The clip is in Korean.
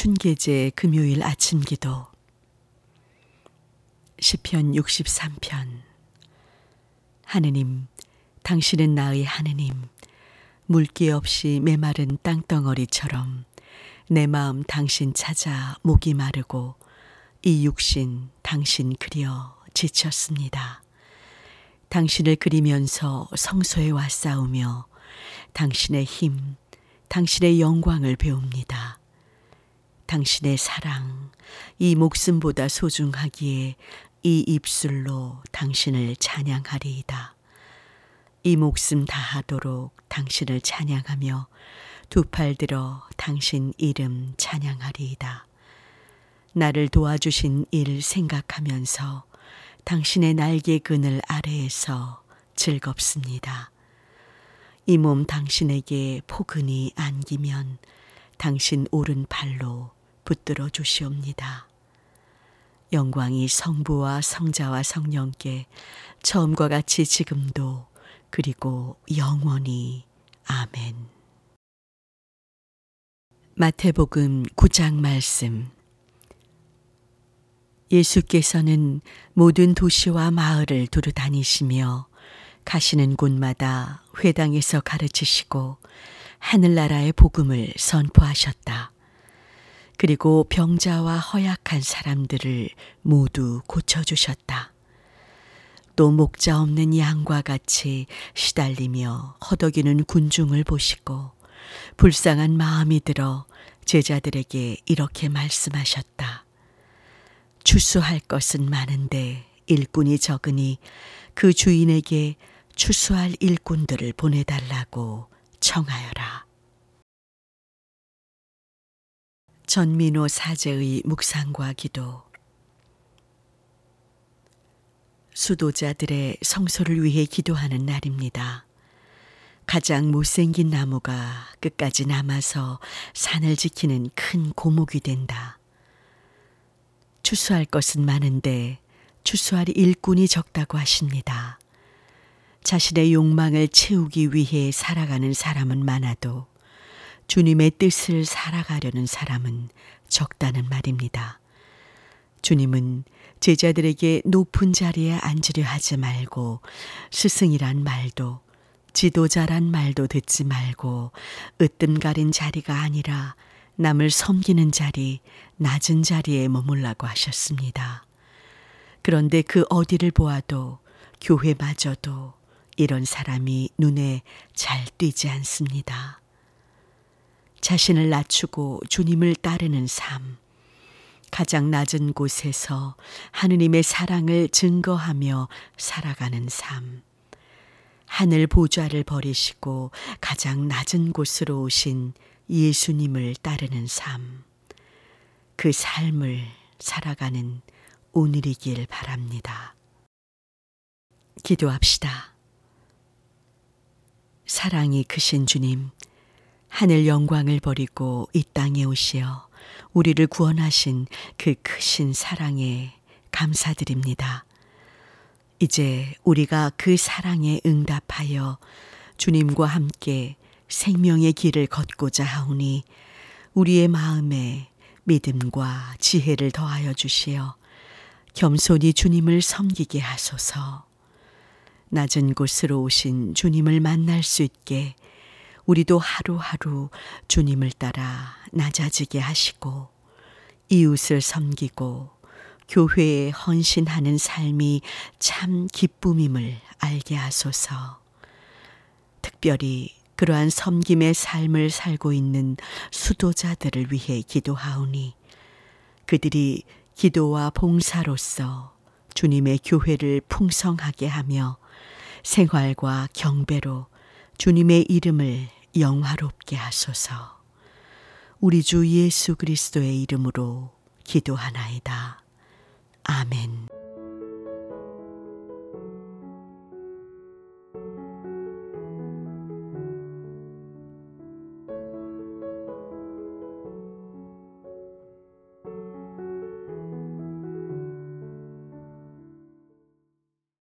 춘계제 금요일 아침 기도 시편 63편 하느님 당신은 나의 하느님 물기 없이 메마른 땅덩어리처럼 내 마음 당신 찾아 목이 마르고 이 육신 당신 그려 지쳤습니다. 당신을 그리면서 성소에 와 싸우며 당신의 힘, 당신의 영광을 배웁니다. 당신의 사랑, 이 목숨보다 소중하기에 이 입술로 당신을 찬양하리이다. 이 목숨 다하도록 당신을 찬양하며 두 팔 들어 당신 이름 찬양하리이다. 나를 도와주신 일 생각하면서 당신의 날개 그늘 아래에서 즐겁습니다. 이 몸 당신에게 포근히 안기면 당신 오른팔로 붙들어 주시옵니다. 영광이 성부와 성자와 성령께 처음과 같이 지금도 그리고 영원히 아멘. 마태복음 9장 말씀 예수께서는 모든 도시와 마을을 두루 다니시며 가시는 곳마다 회당에서 가르치시고 하늘나라의 복음을 선포하셨다. 그리고 병자와 허약한 사람들을 모두 고쳐주셨다. 또 목자 없는 양과 같이 시달리며 허덕이는 군중을 보시고 불쌍한 마음이 들어 제자들에게 이렇게 말씀하셨다. 추수할 것은 많은데 일꾼이 적으니 그 주인에게 추수할 일꾼들을 보내달라고 청하여라. 전민호 사제의 묵상과 기도 수도자들의 성소를 위해 기도하는 날입니다. 가장 못생긴 나무가 끝까지 남아서 산을 지키는 큰 고목이 된다. 추수할 것은 많은데 추수할 일꾼이 적다고 하십니다. 자신의 욕망을 채우기 위해 살아가는 사람은 많아도 주님의 뜻을 살아가려는 사람은 적다는 말입니다. 주님은 제자들에게 높은 자리에 앉으려 하지 말고 스승이란 말도 지도자란 말도 듣지 말고 으뜸 가린 자리가 아니라 남을 섬기는 자리, 낮은 자리에 머물라고 하셨습니다. 그런데 그 어디를 보아도 교회마저도 이런 사람이 눈에 잘 띄지 않습니다. 자신을 낮추고 주님을 따르는 삶, 가장 낮은 곳에서 하느님의 사랑을 증거하며 살아가는 삶, 하늘 보좌를 버리시고 가장 낮은 곳으로 오신 예수님을 따르는 삶, 그 삶을 살아가는 오늘이길 바랍니다. 기도합시다. 사랑이 크신 주님, 하늘 영광을 버리고 이 땅에 오시어 우리를 구원하신 그 크신 사랑에 감사드립니다. 이제 우리가 그 사랑에 응답하여 주님과 함께 생명의 길을 걷고자 하오니 우리의 마음에 믿음과 지혜를 더하여 주시어 겸손히 주님을 섬기게 하소서. 낮은 곳으로 오신 주님을 만날 수 있게 우리도 하루하루 주님을 따라 낮아지게 하시고 이웃을 섬기고 교회에 헌신하는 삶이 참 기쁨임을 알게 하소서. 특별히 그러한 섬김의 삶을 살고 있는 수도자들을 위해 기도하오니 그들이 기도와 봉사로서 주님의 교회를 풍성하게 하며 생활과 경배로 주님의 이름을 영화롭게 하소서. 우리 주 예수 그리스도의 이름으로 기도하나이다. 아멘.